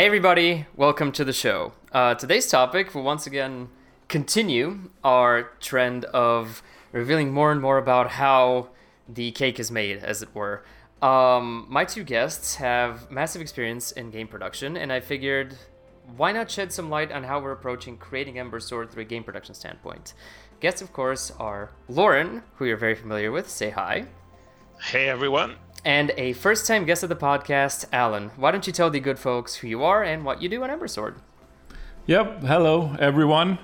Hey, everybody, welcome to the show. Uh, today's topic will once again continue our trend of revealing more and more about how the cake is made, as it were. Um, my two guests have massive experience in game production, and I figured why not shed some light on how we're approaching creating Ember Sword through a game production standpoint. Guests, of course, are Lauren, who you're very familiar with. Say hi. Hey, everyone. And a first time guest of the podcast, Alan. Why don't you tell the good folks who you are and what you do on Ember Sword? Yep, hello, everyone.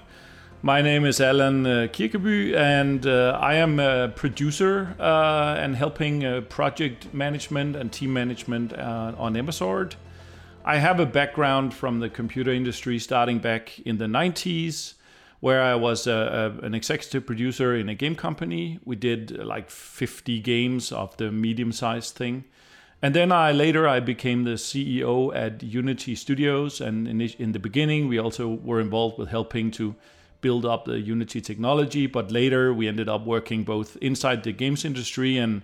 My name is Alan uh, Kirkeby, and uh, I am a producer uh, and helping uh, project management and team management uh, on Embersword. I have a background from the computer industry starting back in the 90s, where I was a, a, an executive producer in a game company. We did uh, like 50 games of the medium sized thing. And then I later I became the CEO at Unity Studios, and in, in the beginning we also were involved with helping to build up the Unity technology. But later we ended up working both inside the games industry and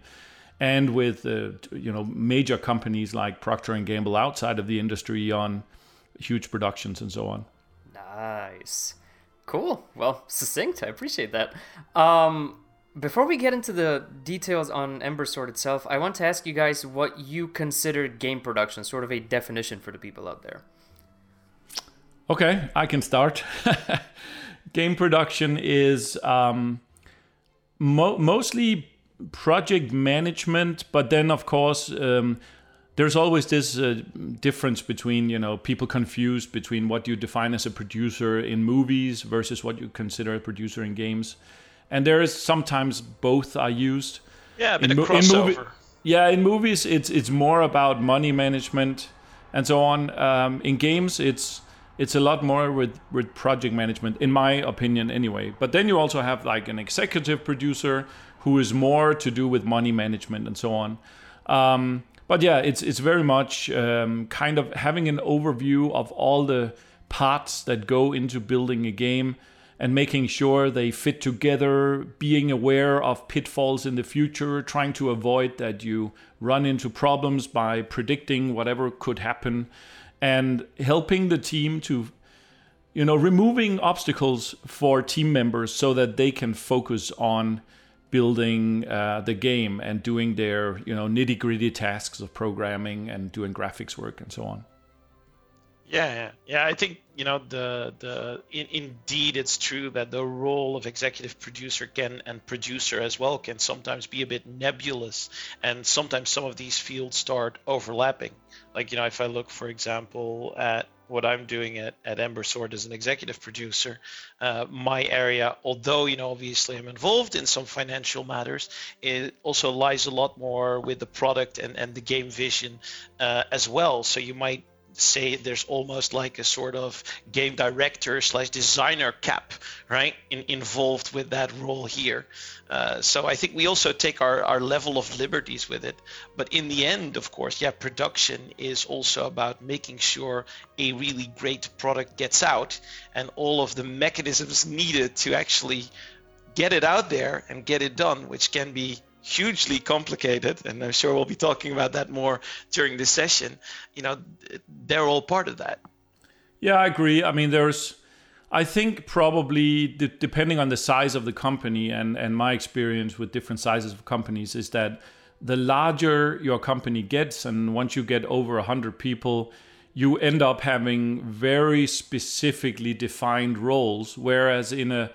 and with uh, you know major companies like Procter and Gamble outside of the industry on huge productions and so on. Nice, cool. Well, succinct. I appreciate that. Um, before we get into the details on Ember Sword itself, I want to ask you guys what you consider game production, sort of a definition for the people out there. Okay, I can start. game production is um, mo- mostly project management, but then of course um, there's always this uh, difference between you know people confused between what you define as a producer in movies versus what you consider a producer in games, and there is sometimes both are used. Yeah, in, crossover. In movie, yeah, in movies it's it's more about money management and so on. Um, in games, it's it's a lot more with with project management, in my opinion, anyway. But then you also have like an executive producer who is more to do with money management and so on. Um, but yeah, it's it's very much um, kind of having an overview of all the parts that go into building a game and making sure they fit together, being aware of pitfalls in the future, trying to avoid that you run into problems by predicting whatever could happen, and helping the team to you know removing obstacles for team members so that they can focus on building uh, the game and doing their you know nitty gritty tasks of programming and doing graphics work and so on. Yeah, yeah, yeah. I think you know the the in, indeed it's true that the role of executive producer can and producer as well can sometimes be a bit nebulous, and sometimes some of these fields start overlapping. Like you know, if I look, for example, at what I'm doing at, at Ember Sword as an executive producer, uh, my area, although you know obviously I'm involved in some financial matters, it also lies a lot more with the product and, and the game vision uh, as well. So you might say there's almost like a sort of game director slash designer cap right in, involved with that role here. Uh, so i think we also take our, our level of liberties with it. But in the end of course yeah production is also about making sure a really great product gets out and all of the mechanisms needed to actually get it out there and get it done which can be hugely complicated, and I'm sure we'll be talking about that more during this session. You know, they're all part of that. Yeah, I agree. I mean, there's, I think probably depending on the size of the company and and my experience with different sizes of companies is that the larger your company gets, and once you get over hundred people. You end up having very specifically defined roles, whereas in a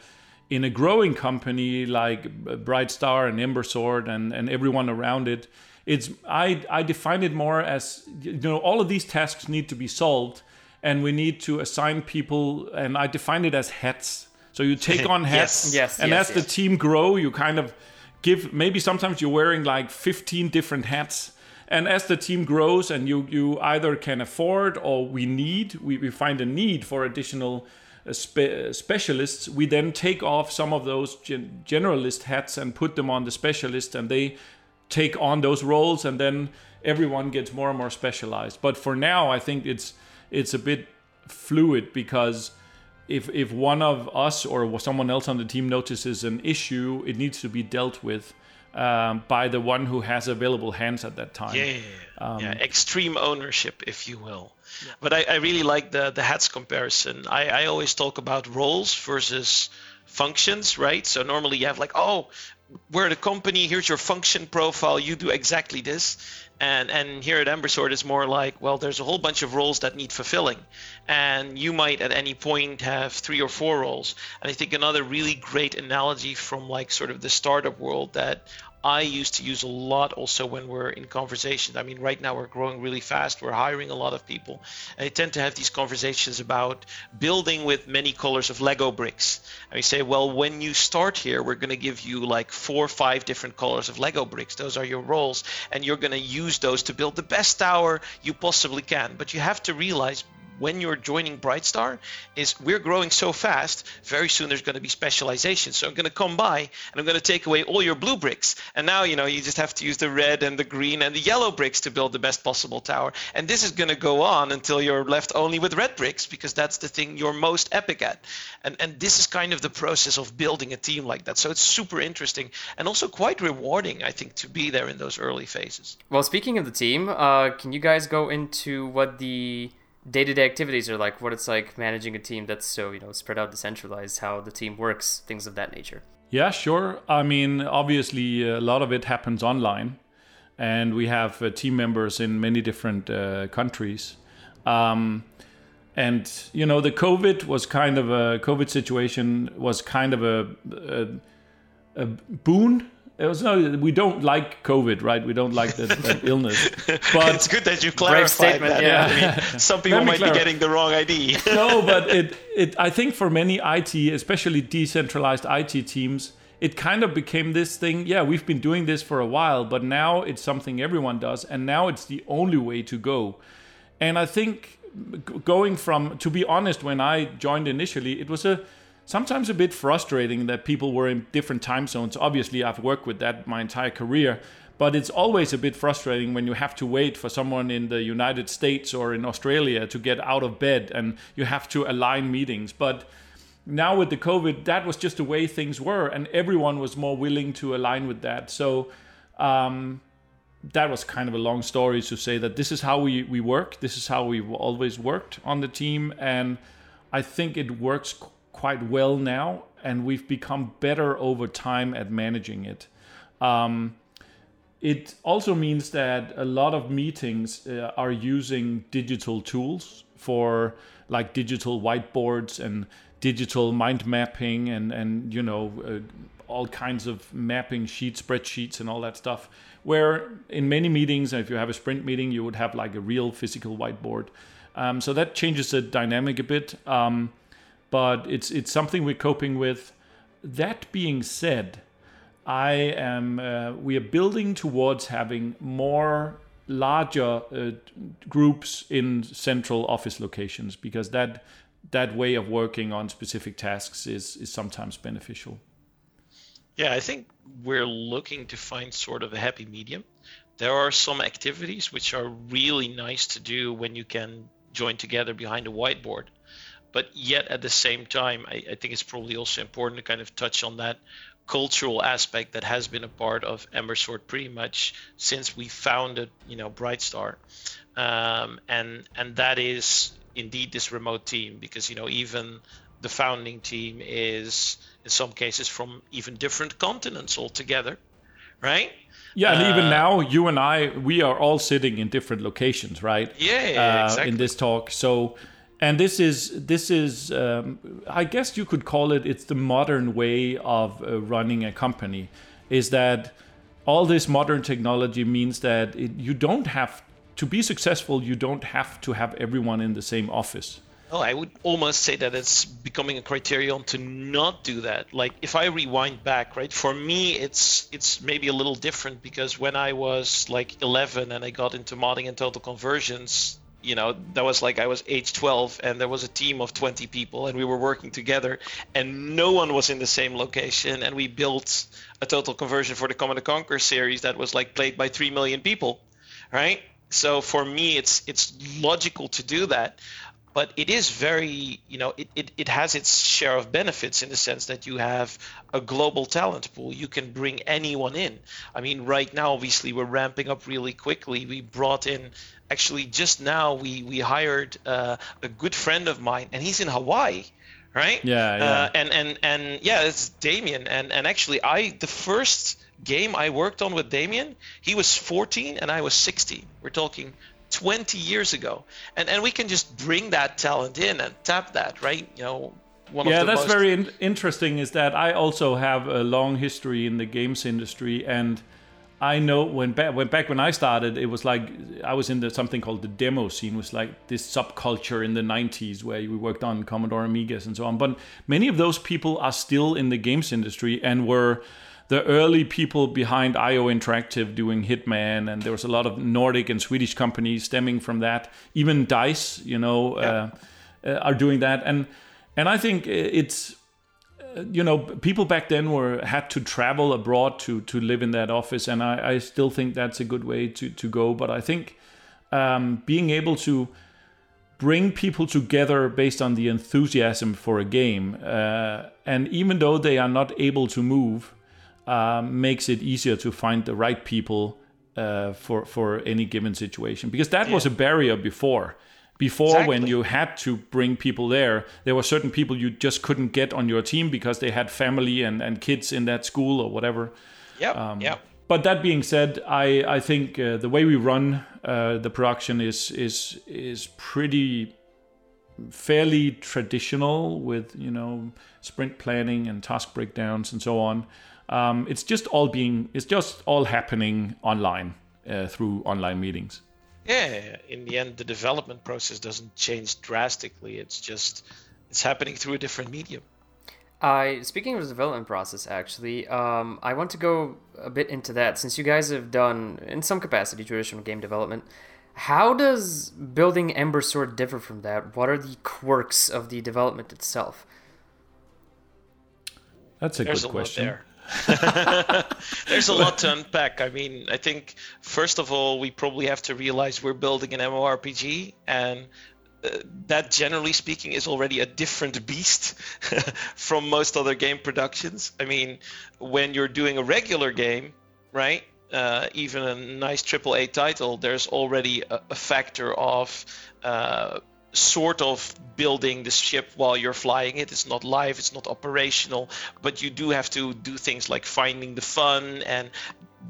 in a growing company like Brightstar and Embersword and, and everyone around it, it's I, I define it more as you know all of these tasks need to be solved and we need to assign people and I define it as hats. So you take on hats yes, yes, and yes, as the team grow you kind of give maybe sometimes you're wearing like 15 different hats. And as the team grows and you you either can afford or we need we, we find a need for additional spe- specialists, we then take off some of those gen- generalist hats and put them on the specialists, and they take on those roles, and then everyone gets more and more specialized. But for now, I think it's it's a bit fluid because if if one of us or someone else on the team notices an issue, it needs to be dealt with um, by the one who has available hands at that time. Yeah, yeah, yeah. Um, yeah extreme ownership, if you will. But I, I, really like the the hats comparison. I, I always talk about roles versus functions, right? So normally you have like, oh, we're the company. Here's your function profile. You do exactly this and and here at Embersword is more like well there's a whole bunch of roles that need fulfilling and you might at any point have three or four roles and i think another really great analogy from like sort of the startup world that I used to use a lot also when we're in conversations. I mean, right now we're growing really fast. We're hiring a lot of people. And I tend to have these conversations about building with many colors of Lego bricks. And we say, well, when you start here, we're going to give you like four or five different colors of Lego bricks. Those are your roles. And you're going to use those to build the best tower you possibly can. But you have to realize when you're joining Brightstar is we're growing so fast, very soon there's going to be specialization. So I'm going to come by and I'm going to take away all your blue bricks. And now, you know, you just have to use the red and the green and the yellow bricks to build the best possible tower. And this is going to go on until you're left only with red bricks because that's the thing you're most epic at. And and this is kind of the process of building a team like that. So it's super interesting and also quite rewarding, I think, to be there in those early phases. Well, speaking of the team, uh, can you guys go into what the day-to-day activities are like what it's like managing a team that's so you know spread out decentralized how the team works things of that nature. Yeah sure. I mean obviously a lot of it happens online and we have uh, team members in many different uh, countries. Um, and you know the covid was kind of a covid situation was kind of a, a, a boon it was no, we don't like COVID, right? We don't like that, that illness. But it's good that you clarified that. Yeah. I mean, some people might be getting the wrong idea. no, but it, it, I think for many IT, especially decentralized IT teams, it kind of became this thing. Yeah, we've been doing this for a while, but now it's something everyone does, and now it's the only way to go. And I think going from, to be honest, when I joined initially, it was a sometimes a bit frustrating that people were in different time zones. Obviously, I've worked with that my entire career, but it's always a bit frustrating when you have to wait for someone in the United States or in Australia to get out of bed and you have to align meetings. But now with the COVID, that was just the way things were, and everyone was more willing to align with that. So, um, that was kind of a long story to say that this is how we, we work. This is how we've always worked on the team. And I think it works quite well now, and we've become better over time at managing it. Um, it also means that a lot of meetings uh, are using digital tools for like digital whiteboards and digital mind mapping and and you know uh, all kinds of mapping sheets spreadsheets and all that stuff where in many meetings if you have a sprint meeting you would have like a real physical whiteboard um, so that changes the dynamic a bit um, but it's it's something we're coping with. That being said, I am uh, we are building towards having more larger uh, groups in central office locations because that that way of working on specific tasks is is sometimes beneficial. Yeah, I think we're looking to find sort of a happy medium. There are some activities which are really nice to do when you can join together behind a whiteboard but yet at the same time, I, I, think it's probably also important to kind of touch on that cultural aspect that has been a part of Embersword pretty much since we founded, you know, Brightstar, um, and and that is indeed this remote team because you know even the founding team is in some cases from even different continents altogether, right? Yeah, and uh, even now, you and I, we are all sitting in different locations, right? Yeah, yeah uh, exactly. In this talk, so and this is this is um, i guess you could call it it's the modern way of uh, running a company is that all this modern technology means that it, you don't have to be successful you don't have to have everyone in the same office Oh, I would almost say that it's becoming a criterion to not do that. Like if I rewind back, right? For me, it's it's maybe a little different because when I was like 11 and I got into modding and total conversions, you know that was like i was age 12 and there was a team of 20 people and we were working together and no one was in the same location and we built a total conversion for the command and conquer series that was like played by 3 million people right? So for me it's it's logical to do that but it is very you know it, it, it has its share of benefits in the sense that you have a global talent pool. You can bring anyone in. I mean right now obviously we're ramping up really quickly. We brought in actually just now we we hired uh, a good friend of mine and he's in hawaii right? Yeah, yeah. Uh, and and and yeah it's damien. And and actually i the first game i worked on with damien he was 14 and i was 16 we're talking 20 years ago. And and we can just bring that talent in and tap that right? You know one yeah that's most, very in- interesting is that i also have a long history in the games industry and i know when back when back when i started it was like i was in the something called the demo scene it was like this subculture in the 90s where we worked on commodore amigas and so on. But many of those people are still in the games industry and were the early people behind IO Interactive doing Hitman, and there was a lot of Nordic and Swedish companies stemming from that. Even Dice, you know, uh, uh, are doing that, and and I think it's you know people back then were had to travel abroad to to live in that office, and I, I still think that's a good way to to go. But I think um, being able to bring people together based on the enthusiasm for a game, uh, and even though they are not able to move uh, makes it easier to find the right people uh, for for any given situation because that was a barrier before. Before, when you had to bring people there, there were certain people you just couldn't get on your team because they had family and, and kids in that school or whatever. yeah um, yeah But that being said, I I think uh, the way we run uh, the production is is is pretty fairly traditional with you know sprint planning and task breakdowns and so on. Um, it's just all being it's just all happening online uh, through online meetings. Yeah in the end the development process doesn't change drastically it's just it's happening through a different medium I speaking of the development process, actually, um, I want to go a bit into that since you guys have done, in some capacity, traditional game development. How does building Ember Sword differ from that? What are the quirks of the development itself? That's a there's good a question. there's a lot to unpack. I mean i think first of all we probably have to realize we're building an mmorpg and uh, that generally speaking is already a different beast from most other game productions. I mean when you're doing a regular game right uh, even a nice AAA title, there's already a, a factor of uh, sort of building the ship while you're flying it. It's not live, it's not operational, but you do have to do things like finding the fun and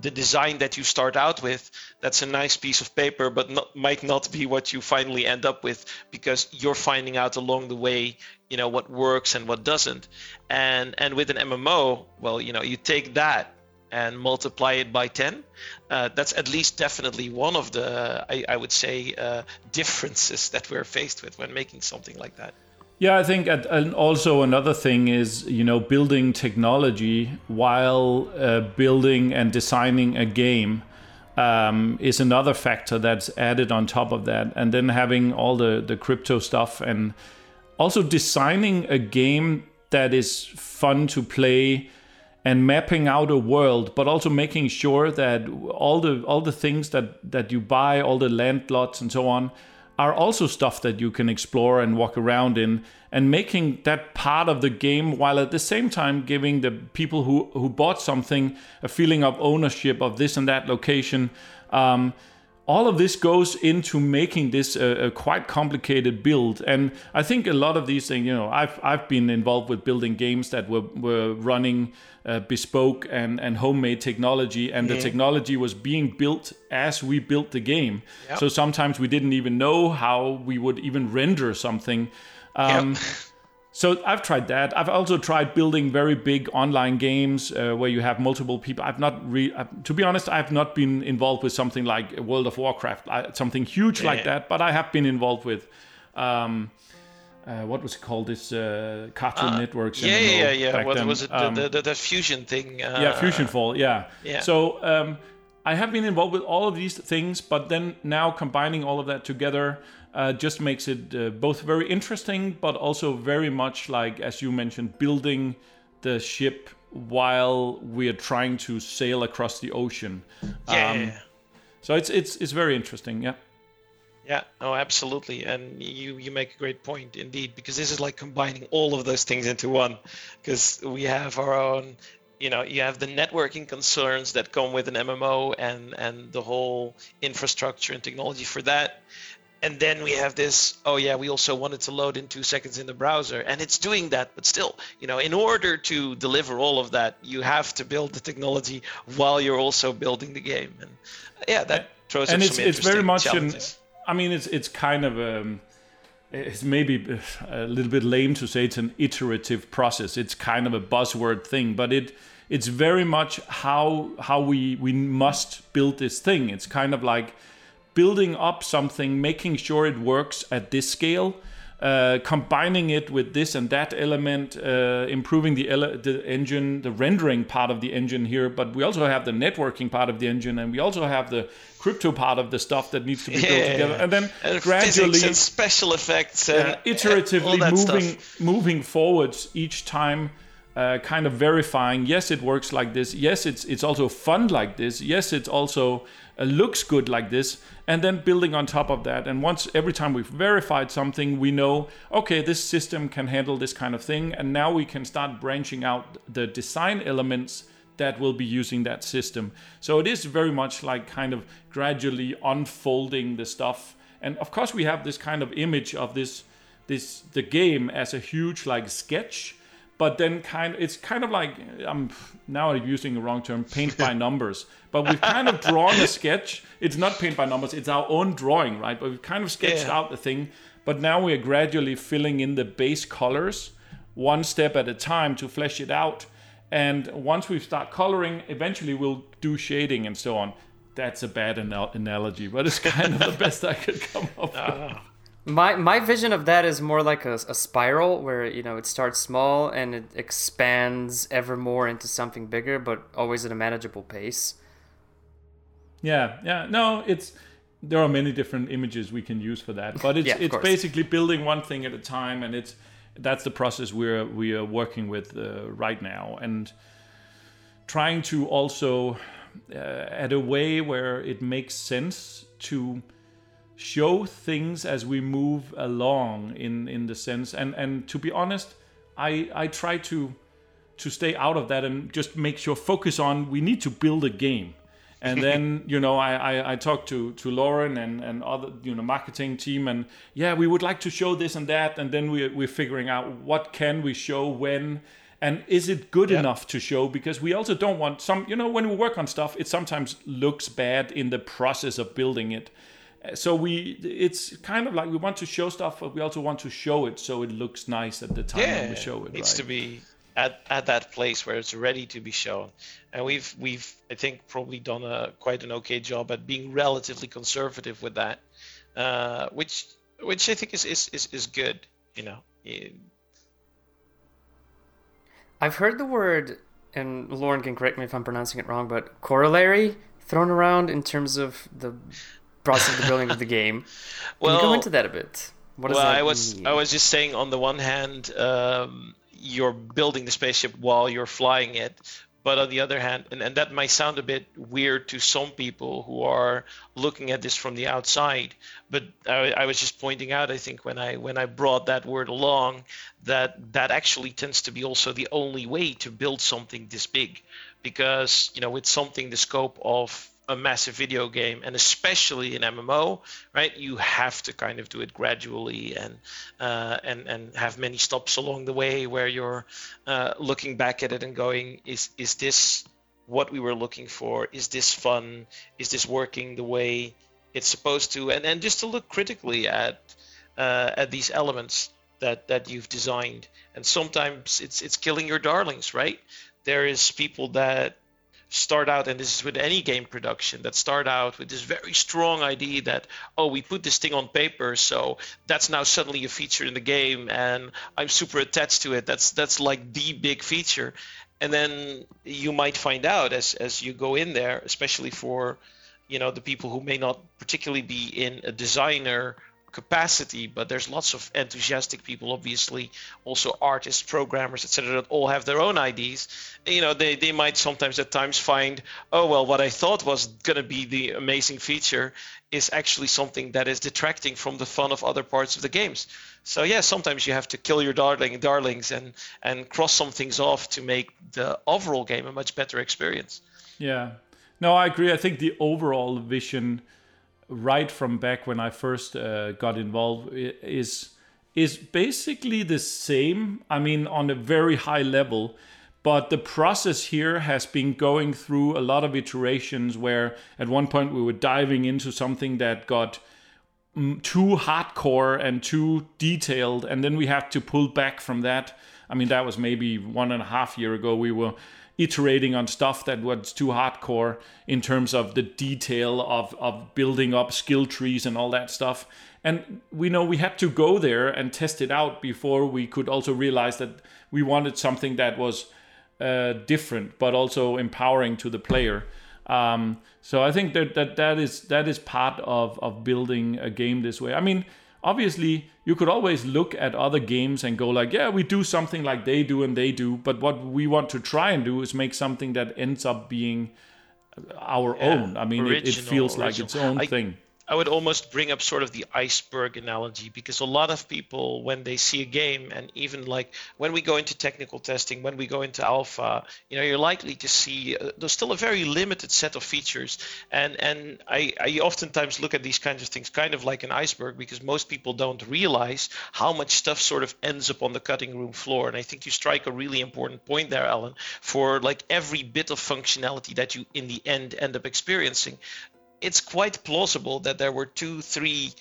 the design that you start out with. That's a nice piece of paper, but not, might not be what you finally end up with because you're finding out along the way, you know, what works and what doesn't. And and with an MMO, well, you know, you take that and multiply it by 10 uh, that's at least definitely one of the i, I would say uh, differences that we're faced with when making something like that. Yeah, I think, at, and also another thing is you know building technology while uh, building and designing a game um, is another factor that's added on top of that, and then having all the the crypto stuff and also designing a game that is fun to play and mapping out a world, but also making sure that all the all the things that that you buy, all the land lots and so on, are also stuff that you can explore and walk around in, and making that part of the game, while at the same time giving the people who who bought something a feeling of ownership of this and that location. Um, all of this goes into making this a, a, quite complicated build. And i think a lot of these things you know i've, I've been involved with building games that were, were running uh, bespoke and, and homemade technology. And the technology was being built as we built the game. Yep. so sometimes we didn't even know how we would even render something. Um, Yep. so I've tried that. I've also tried building very big online games uh, where you have multiple people. I've not re- uh, to be honest, I've not been involved with something like World of Warcraft, uh, something huge like that. But I have been involved with. Um, uh, what was it called? This uh, Cartoon Networks. yeah yeah yeah yeah what then. was it Um, the, the, the fusion thing uh, yeah, Fusion Fall. Yeah. yeah. So um, I have been involved with all of these things, but then now combining all of that together uh, just makes it uh, both very interesting, but also very much like, as you mentioned, building the ship while we are trying to sail across the ocean. yeah, um. So it's it's it's very interesting. Yeah. Yeah, no, absolutely, and you you make a great point indeed because this is like combining all of those things into one, because we have our own, you know, you have the networking concerns that come with an MMO and and the whole infrastructure and technology for that, and then we have this oh yeah we also wanted to load in two seconds in the browser and it's doing that but still you know in order to deliver all of that you have to build the technology while you're also building the game. And yeah that throws and it's it's very much an i mean it's it's kind of um it's maybe a little bit lame to say it's an iterative process. It's kind of a buzzword thing but it it's very much how how we we must build this thing. It's kind of like building up something, making sure it works at this scale, uh, combining it with this and that element, uh, improving the, ele- the engine, the rendering part of the engine here. But we also have the networking part of the engine, and we also have the crypto part of the stuff that needs to be built together. And then and gradually, and special effects and uh, iteratively moving stuff. moving forwards each time uh, kind of verifying yes it works like this. Yes it's it's also fun like this. Yes it's also uh, looks good like this. And then building on top of that. And once every time we've verified something we know okay this system can handle this kind of thing. And now we can start branching out the design elements that will be using that system. So it is very much like kind of gradually unfolding the stuff. And of course we have this kind of image of this this the game as a huge like sketch but then kind it's kind of like i'm now using the wrong term paint by numbers. But we've kind of drawn a sketch. It's not paint by numbers it's our own drawing right? But we've kind of sketched Yeah. out the thing. But now we're gradually filling in the base colors one step at a time to flesh it out. And once we start coloring eventually we'll do shading and so on. That's a bad anal- analogy but it's kind of the best i could come up ah. with My my vision of that is more like a, a spiral where you know it starts small and it expands ever more into something bigger, but always at a manageable pace. Yeah, yeah. No, it's there are many different images we can use for that, but it's Yeah, it's course. basically building one thing at a time, and it's that's the process we're we are working with uh, right now, and trying to also uh, at a way where it makes sense to show things as we move along in in the sense and and to be honest i i try to to stay out of that and just make sure focus on we need to build a game. And then you know I, I i talked to to lauren and and other you know marketing team and yeah we would like to show this and that and then we, we're figuring out what can we show when and is it good enough to show? Because we also don't want some you know when we work on stuff it sometimes looks bad in the process of building it so we it's kind of like we want to show stuff but we also want to show it so it looks nice at the time when we show it needs right? to be at, at that place where it's ready to be shown. And we've we've I think probably done a quite an okay job at being relatively conservative with that, uh, which which I think is is, is, is good. You know, Eh, I've heard the word, and Lauren can correct me if I'm pronouncing it wrong, but corollary thrown around in terms of the process of the building of the game. Can you go Well- into that a bit? What well, I was mean? I was just saying on the one hand, um, you're building the spaceship while you're flying it, but on the other hand, and, and that might sound a bit weird to some people who are looking at this from the outside, but I, I was just pointing out, I think when I when I brought that word along, that that actually tends to be also the only way to build something this big, because you know with something the scope of a massive video game and especially an MMO, right? You have to kind of do it gradually and uh, and and have many stops along the way where you're uh, looking back at it and going, is is this what we were looking for? Is this fun? Is this working the way it's supposed to? And and just to look critically at uh, at these elements that that you've designed. And sometimes it's it's killing your darlings, right? There is people that start out, and this is with any game production, that start out with this very strong idea that, oh, we put this thing on paper, so that's now suddenly a feature in the game, and I'm super attached to it. That's that's like the big feature. And then you might find out as as you go in there, especially for you know the people who may not particularly be in a designer capacity, but there's lots of enthusiastic people, obviously, also artists, programmers, etc., that all have their own ideas. You know, they, they might sometimes at times find, oh, well, what I thought was going to be the amazing feature is actually something that is detracting from the fun of other parts of the games. So yeah, sometimes you have to kill your darling darlings and and cross some things off to make the overall game a much better experience. Yeah. No, I agree. I think the overall vision right from back when I first uh, got involved is is basically the same. I mean, on a very high level, but the process here has been going through a lot of iterations. Where at one point we were diving into something that got too hardcore and too detailed, and then we had to pull back from that. I mean, that was maybe one and a half year ago. We were iterating on stuff that was too hardcore in terms of the detail of, of building up skill trees and all that stuff. And we know we had to go there and test it out before we could also realize that we wanted something that was uh, different but also empowering to the player. Um, so I think that, that that is that is part of, of building a game this way. I mean, obviously you could always look at other games and go like yeah we do something like they do and they do but what we want to try and do is make something that ends up being our yeah, own i mean original, it, it, feels original. like its own I, thing I would almost bring up sort of the iceberg analogy because a lot of people, when they see a game, and even like when we go into technical testing, when we go into alpha, you know, you're likely to see uh, there's still a very limited set of features, and and I, I oftentimes look at these kinds of things kind of like an iceberg because most people don't realize how much stuff sort of ends up on the cutting room floor, and I think you strike a really important point there, Alan, for like every bit of functionality that you in the end end up experiencing it's quite plausible that there were two, three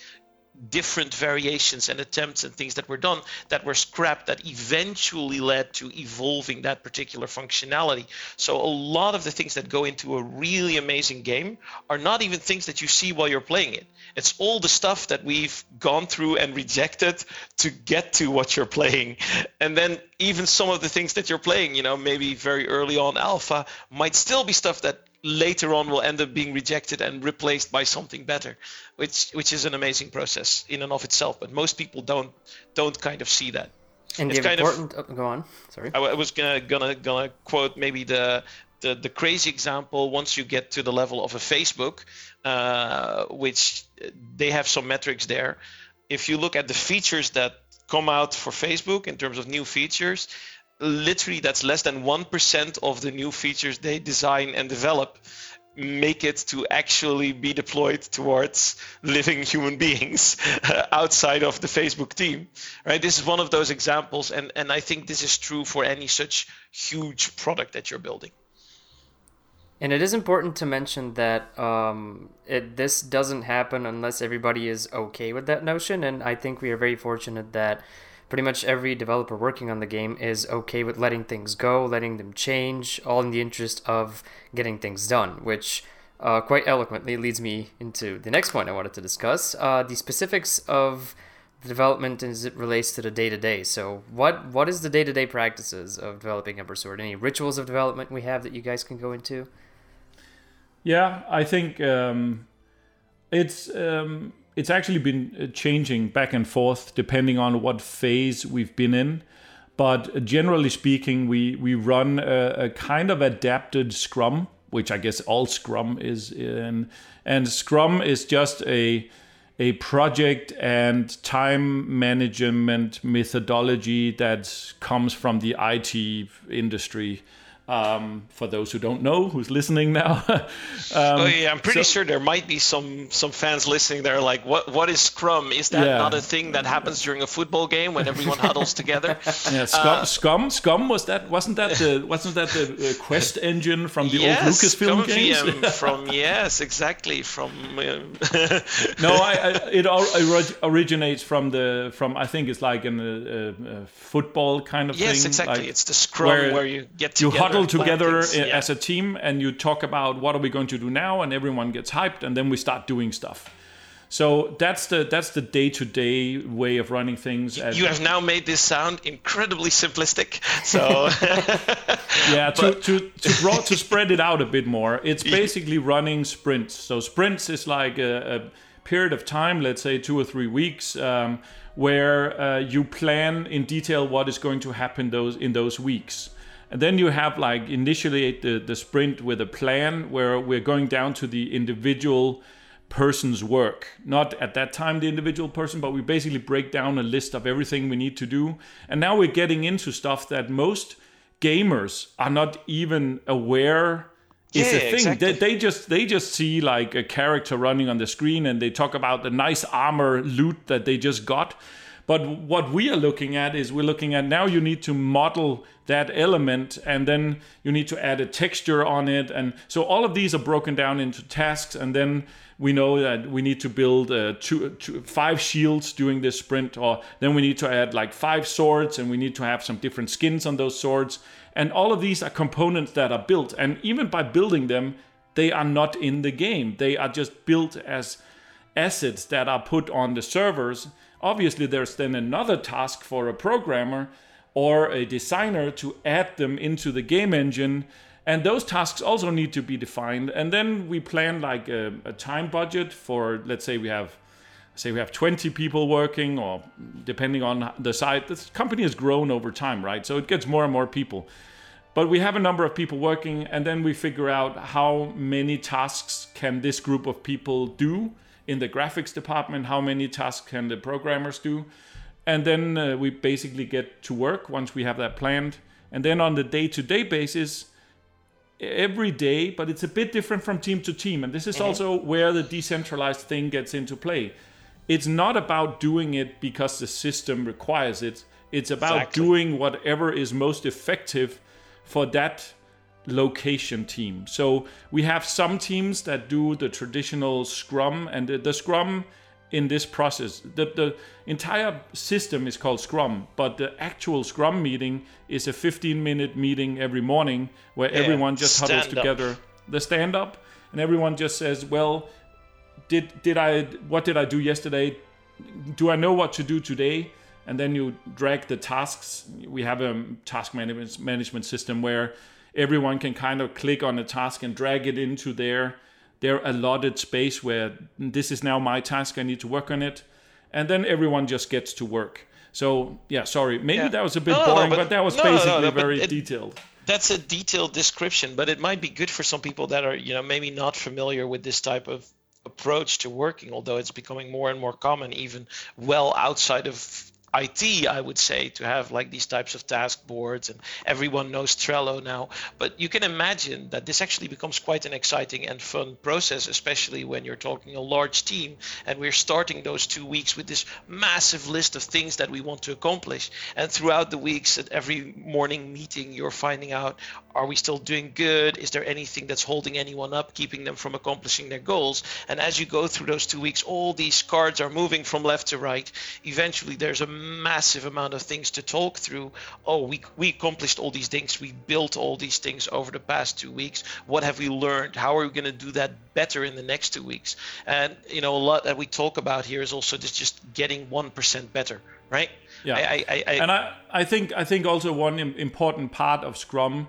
different variations and attempts and things that were done that were scrapped that eventually led to evolving that particular functionality. So a lot of the things that go into a really amazing game are not even things that you see while you're playing it. It's all the stuff that we've gone through and rejected to get to what you're playing. And then even some of the things that you're playing, you know, maybe very early on alpha might still be stuff that later on will end up being rejected and replaced by something better, which which is an amazing process in and of itself. But most people don't don't kind of see that. And it's kind important. Of, oh, go on. Sorry. I, I was gonna gonna gonna quote maybe the the, the crazy example once you get to the level of a Facebook, uh, which they have some metrics there. If you look at the features that come out for Facebook in terms of new features, literally that's less than 1% of the new features they design and develop make it to actually be deployed towards living human beings outside of the Facebook team. Right? This is one of those examples, and, and I think this is true for any such huge product that you're building. And it is important to mention that um, it, this doesn't happen unless everybody is okay with that notion. And I think we are very fortunate that pretty much every developer working on the game is okay with letting things go, letting them change, all in the interest of getting things done, which uh, quite eloquently leads me into the next point I wanted to discuss uh, the specifics of the development as it relates to the day to day. So, what what is the day to day practices of developing Ember Sword? Any rituals of development we have that you guys can go into? Yeah, I think um, it's um, it's actually been uh, changing back and forth depending on what phase we've been in. But generally speaking, we, we run a, a kind of adapted Scrum, which I guess all Scrum is in. And Scrum is just a a project and time management methodology that comes from the IT industry. Um, for those who don't know, who's listening now. um, oh yeah, I'm pretty so, sure there might be some some fans listening. There, like, what what is Scrum? Is that yeah. not a thing that happens during a football game when everyone huddles together? Yeah, SCUMM, uh, SCUMM, SCUMM was that wasn't that the wasn't that the uh, Quest engine from the yes, old Lucasfilm games? VM from yes, exactly from. Um, no, I, I, it originates from the from I think it's like a, a, a football kind of yes, thing. Yes, exactly. Like, it's the Scrum where, where you get together huddle together yeah. as a team and you talk about what are we going to do now and everyone gets hyped and then we start doing stuff so that's the that's the day-to-day way of running things you have now made this sound incredibly simplistic so yeah to, to to, broad, to spread it out a bit more it's basically running sprints so sprints is like a, a period of time, let's say two or three weeks, um, where uh, you plan in detail what is going to happen those in those weeks. And then you have like initiate the, the sprint with a plan where we're going down to the individual person's work. Not at that time the individual person, but we basically break down a list of everything we need to do. And now we're getting into stuff that most gamers are not even aware is Yeah, a thing. exactly. They, they just they just see like a character running on the screen and they talk about the nice armor loot that they just got. But what we are looking at is we're looking at now you need to model that element and then you need to add a texture on it. And so all of these are broken down into tasks. And then we know that we need to build uh, two, two, five shields during this sprint, or then we need to add like five swords and we need to have some different skins on those swords. And all of these are components that are built. And even by building them, they are not in the game. They are just built as assets that are put on the servers. Obviously, there's then another task for a programmer or a designer to add them into the game engine. And those tasks also need to be defined. And then we plan like a, a time budget for, let's say, we have say we have 20 people working or depending on the site this company has grown over time right so it gets more and more people but we have a number of people working and then we figure out how many tasks can this group of people do in the graphics department how many tasks can the programmers do? And then uh, we basically get to work once we have that planned. And then on the day-to-day basis every day but it's a bit different from team to team. And this is also where the decentralized thing gets into play. It's not about doing it because the system requires it. It's about Exactly. doing whatever is most effective for that location team so we have some teams that do the traditional scrum and the, the scrum in this process the, the entire system is called scrum but the actual scrum meeting is a 15 minute meeting every morning where everyone just huddles up. together the stand up and everyone just says well did did I what did I do yesterday? Do I know what to do today? And then you drag the tasks. We have a task management management system where everyone can kind of click on a task and drag it into their their allotted space where this is now my task. I need to work on it, and then everyone just gets to work. So yeah, sorry, maybe Yeah. that was a bit No, no, boring, but- but, that was no, no, no, basically no, very it- detailed. that's a detailed description, but it might be good for some people that are, you know, maybe not familiar with this type of approach to working, although it's becoming more and more common, even well outside of IT, I would say, to have like these types of task boards, and everyone knows Trello now. But you can imagine that this actually becomes quite an exciting and fun process, especially when you're talking a large team and we're starting those two weeks with this massive list of things that we want to accomplish. And throughout the weeks, at every morning meeting, you're finding out are we still doing good? Is there anything that's holding anyone up, keeping them from accomplishing their goals? And as you go through those two weeks, all these cards are moving from left to right. Eventually, there's a massive amount of things to talk through. Oh, we, we accomplished all these things. We built all these things over the past two weeks. What have we learned? How are we going to do that better in the next two weeks? And, you know, a lot that we talk about here is also just, just getting 1% better, right? Yeah. I, I, I, I, and I, I think I think also one important part of Scrum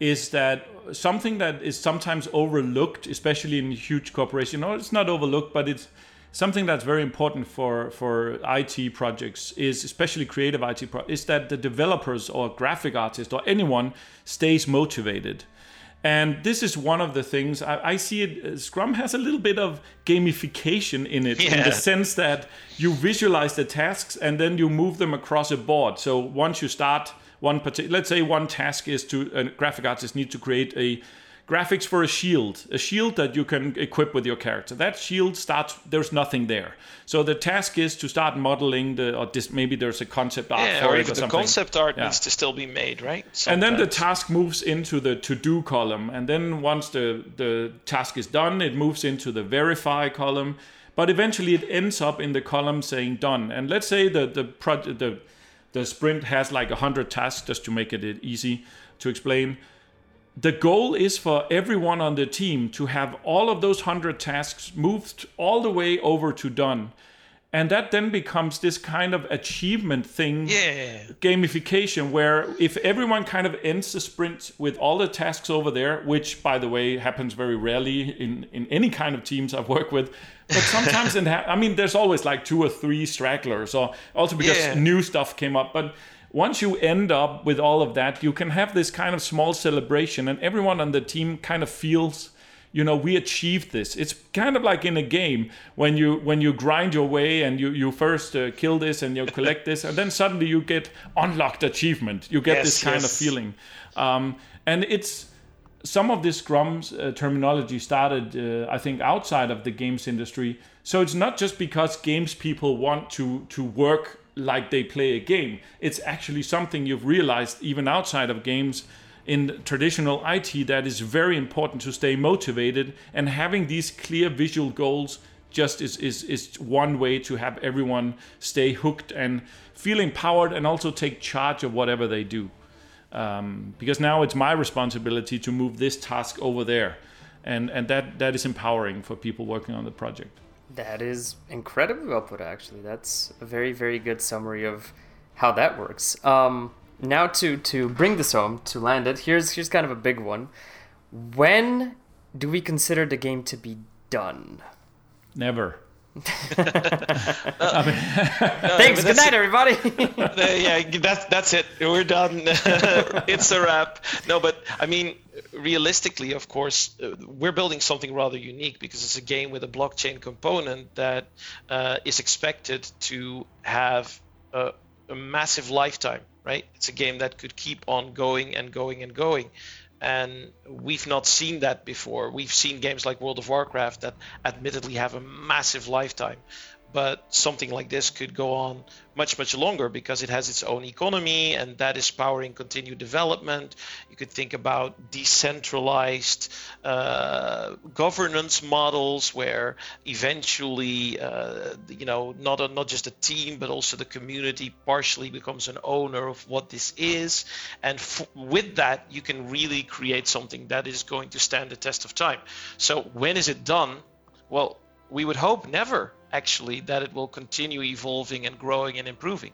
is that something that is sometimes overlooked, especially in huge corporations. No, it's not overlooked, but it's something that's very important for for IT projects is especially creative IT pro- is that the developers or graphic artists or anyone stays motivated. And this is one of the things I, I see it. uh, Scrum has a little bit of gamification in it, in the sense that you visualize the tasks and then you move them across a board. So once you start one particular, let's say one task is to a graphic artist need to create a graphics for a shield, a shield that you can equip with your character. That shield starts. There's nothing there. So the task is to start modeling the, or this, maybe there's a concept art yeah, for or or the concept art Yeah. needs to still be made, right? and then the task moves into the to do column and then once the the task is done it moves into the verify column but eventually it ends up in the column saying done and let's say the the project the the sprint has like 100 tasks just to make it easy to explain the goal is for everyone on the team to have all of those 100 tasks moved all the way over to done and that then becomes this kind of achievement thing Yeah. gamification where if everyone kind of ends the sprint with all the tasks over there which by the way happens very rarely in in any kind of teams i've worked with but sometimes in ha- i mean there's always like two or three stragglers or also because Yeah. new stuff came up but once you end up with all of that you can have this kind of small celebration and everyone on the team kind of feels you know we achieved this. It's kind of like in a game when you when you grind your way and you you first uh, kill this and you collect this and then suddenly you get unlocked achievement. You get Yes, this kind of feeling. Um, and it's some of this scrum's uh, terminology started uh, i think outside of the games industry. So it's not just because games people want to to work like they play a game it's actually something you've realized even outside of games in traditional IT that is very important to stay motivated and having these clear visual goals just is, is, is one way to have everyone stay hooked and feel empowered and also take charge of whatever they do. Um, because now it's my responsibility to move this task over there. And, and that, that is empowering for people working on the project. That is incredibly well put, actually. That's a very, very good summary of how that works. Um, now, to to bring this home, to land it, here's here's kind of a big one. When do we consider the game to be done? Never. Thanks. Good night, everybody. Uh, yeah, that's that's it. We're done. it's a wrap. No, but I mean, realistically, of course, uh, we're building something rather unique because it's a game with a blockchain component that uh, is expected to have a, a massive lifetime. Right? It's a game that could keep on going and going and going. And we've not seen that before. We've seen games like World of Warcraft that admittedly have a massive lifetime but something like this could go on much much longer because it has its own economy and that is powering continued development. You could think about decentralized uh, governance models where eventually uh, you know not a, not just a team but also the community partially becomes an owner of what this is. And f- with that you can really create something that is going to stand the test of time. So when is it done? Well we would hope never actually that it will continue evolving and growing and improving.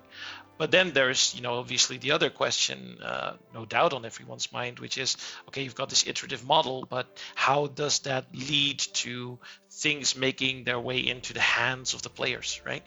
But then there's you know obviously the other question uh, no doubt on everyone's mind which is okay you've got this iterative model but how does that lead to things making their way into the hands of the players right?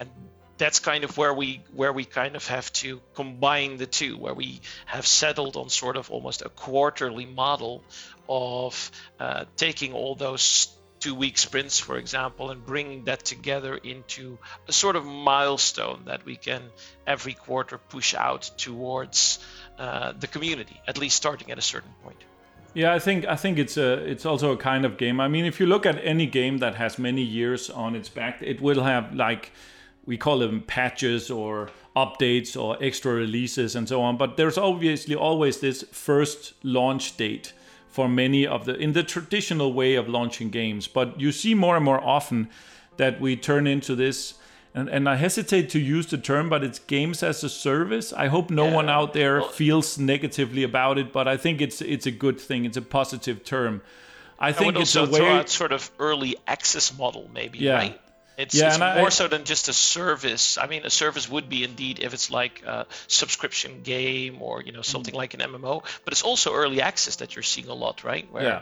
And that's kind of where we where we kind of have to combine the two where we have settled on sort of almost a quarterly model of uh, taking all those two week sprints, for example, and bringing that together into a sort of milestone that we can every quarter push out towards uh, the community, at least starting at a certain point. Yeah, I think I think it's a it's also a kind of game. I mean, if you look at any game that has many years on its back, it will have like we call them patches or updates or extra releases and so on. But there's obviously always this first launch date for many of the in the traditional way of launching games. But you see more and more often that we turn into this. And, and I hesitate to use the term, but it's games as a service. I hope no one out there feels negatively about it, but I think it's it's a good thing. It's a positive term. I I think it's a way. sort of early access model, maybe, Yeah. right? It's, Yeah, it's and I- more so than just a service. I mean, a service would be indeed if it's like a subscription game or you know something mm. like an MMO, but it's also early access that you're seeing a lot, right? Where Yeah.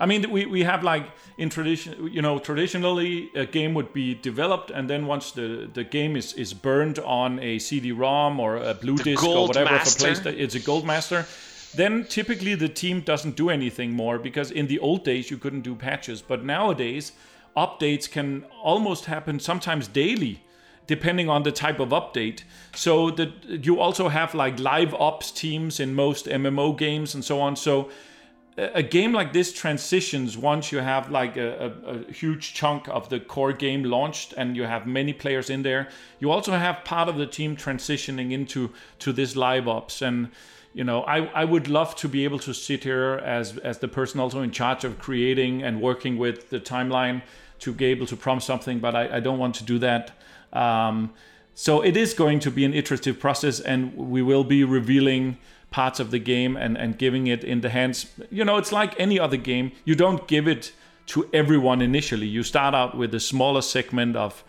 I mean, we, we have like in tradition, you know, traditionally a game would be developed, and then once the, the game is, is burned on a CD-ROM or a blue disc or whatever Master. for PlayStation, it's a gold master. Then typically the team doesn't do anything more because in the old days you couldn't do patches, but nowadays updates can almost happen sometimes daily depending on the type of update. So that you also have like live ops teams in most MMO games and so on. So a game like this transitions once you have like a, a, a huge chunk of the core game launched and you have many players in there. You also have part of the team transitioning into to this live ops and you know I, I would love to be able to sit here as as the person also in charge of creating and working with the timeline to be able to prompt something but I, I don't want to do that um, so it is going to be an iterative process, and we will be revealing parts of the game and, and giving it in the hands. You know, it's like any other game. You don't give it to everyone initially. You start out with a smaller segment of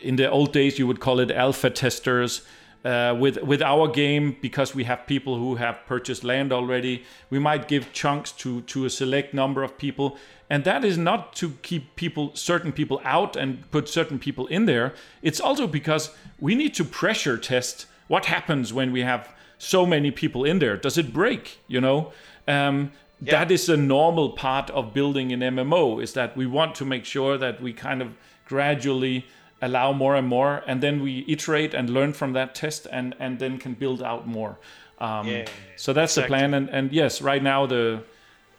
in the old days you would call it alpha testers. Uh, with with our game, because we have people who have purchased land already, we might give chunks to to a select number of people, and that is not to keep people certain people out and put certain people in there. It's also because we need to pressure test what happens when we have so many people in there. Does it break? You know. Um, yeah. That is a normal part of building an MMO. Is that we want to make sure that we kind of gradually allow more and more, and then we iterate and learn from that test, and and then can build out more. Um, yeah, so that's exactly. the plan, and and yes, right now the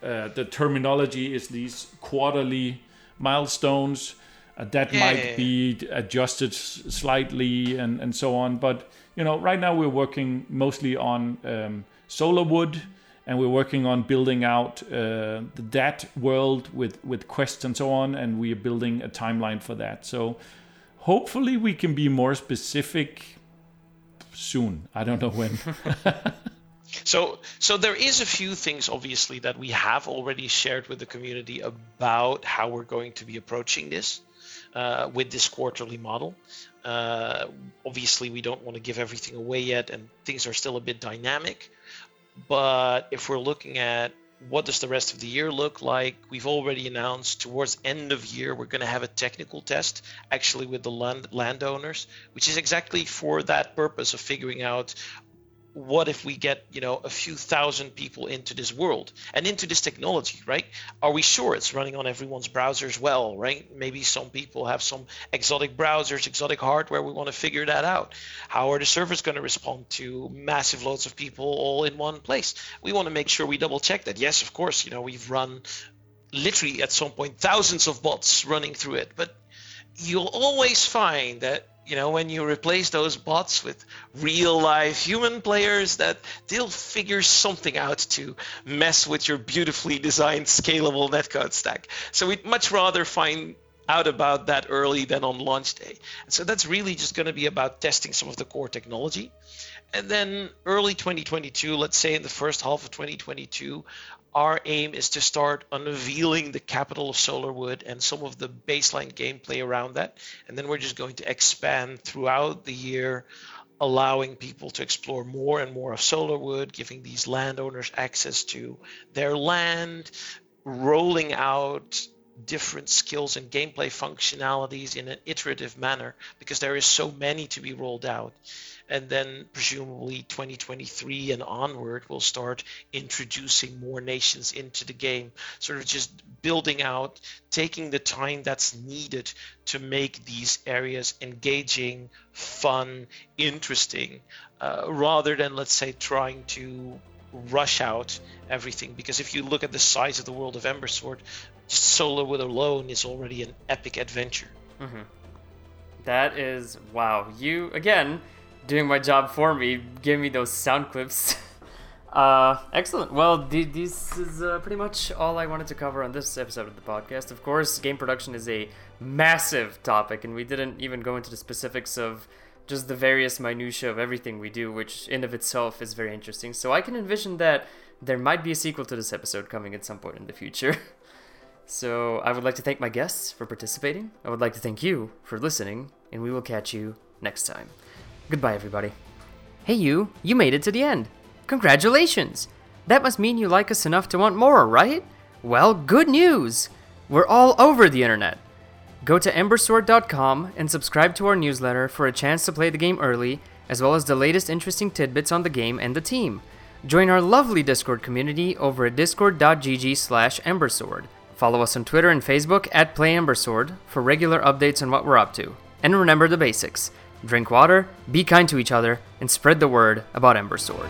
uh, the terminology is these quarterly milestones. Uh, that yeah, might be adjusted slightly and, and so on. But you know, right now we're working mostly on um, Solarwood, and we're working on building out uh, the that world with with quests and so on, and we are building a timeline for that. So hopefully we can be more specific soon. I don't know when. so so there is a few things obviously that we have already shared with the community about how we're going to be approaching this uh, with this quarterly model. Uh, obviously, we don't want to give everything away yet, and things are still a bit dynamic. But if we're looking at what does the rest of the year look like? We've already announced towards end of year we're going to have a technical test actually with the land landowners, which is exactly for that purpose of figuring out what if we get you know a few thousand people into this world and into this technology right? Are we sure it's running on everyone's browsers? Well right? Maybe some people have some exotic browsers exotic hardware. We want to figure that out. How are the servers going to respond to massive loads of people all in one place? We want to make sure we double check that. Yes of course you know we've run literally at some point thousands of bots running through it but you'll always find that you know when you replace those bots with real life human players that they'll figure something out to mess with your beautifully designed scalable netcode stack. So we'd much rather find out about that early than on launch day. And so that's really just going to be about testing some of the core technology. And then early 2022 let's say in the first half of 2022 our aim is to start unveiling the capital of Solarwood and some of the baseline gameplay around that. And then we're just going to expand throughout the year, allowing people to explore more and more of Solarwood, giving these landowners access to their land, rolling out different skills and gameplay functionalities in an iterative manner because there is so many to be rolled out. And then presumably 2023 and onward we'll start introducing more nations into the game sort of just building out taking the time that's needed to make these areas engaging fun interesting uh, rather than let's say trying to rush out everything. Because if you look at the size of the world of Ember Sword, Solarwood alone is already an epic adventure. Mm-hmm. That is wow. You again doing my job for me, giving me those sound clips. Uh, excellent. Well, th- this is uh, pretty much all I wanted to cover on this episode of the podcast. Of course, game production is a massive topic, and we didn't even go into the specifics of just the various minutiae of everything we do, which in of itself is very interesting. So I can envision that there might be a sequel to this episode coming at some point in the future. so I would like to thank my guests for participating. I would like to thank you for listening, and we will catch you next time. Goodbye, everybody. Hey, you, you made it to the end. Congratulations! That must mean you like us enough to want more, right? Well, good news! We're all over the internet. Go to embersword.com and subscribe to our newsletter for a chance to play the game early, as well as the latest interesting tidbits on the game and the team. Join our lovely Discord community over at discord.gg slash embersword. Follow us on Twitter and Facebook at PlayEmbersword for regular updates on what we're up to. And remember the basics drink water, be kind to each other, and spread the word about Ember Sword.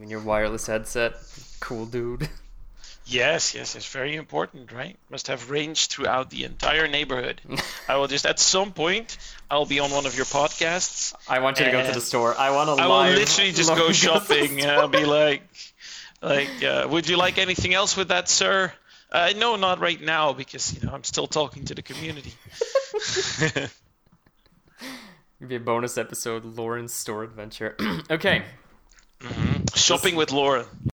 In your wireless headset, cool dude. Yes, yes, it's very important, right? Must have range throughout the entire neighborhood. I will just at some point I'll be on one of your podcasts. I want you to go to the store. I want to. I will literally just go shopping. I'll be like, like, uh, would you like anything else with that, sir? Uh, no, not right now because you know I'm still talking to the community. Be a bonus episode, Lauren's store adventure. okay. Mm-hmm. Shopping with Lauren.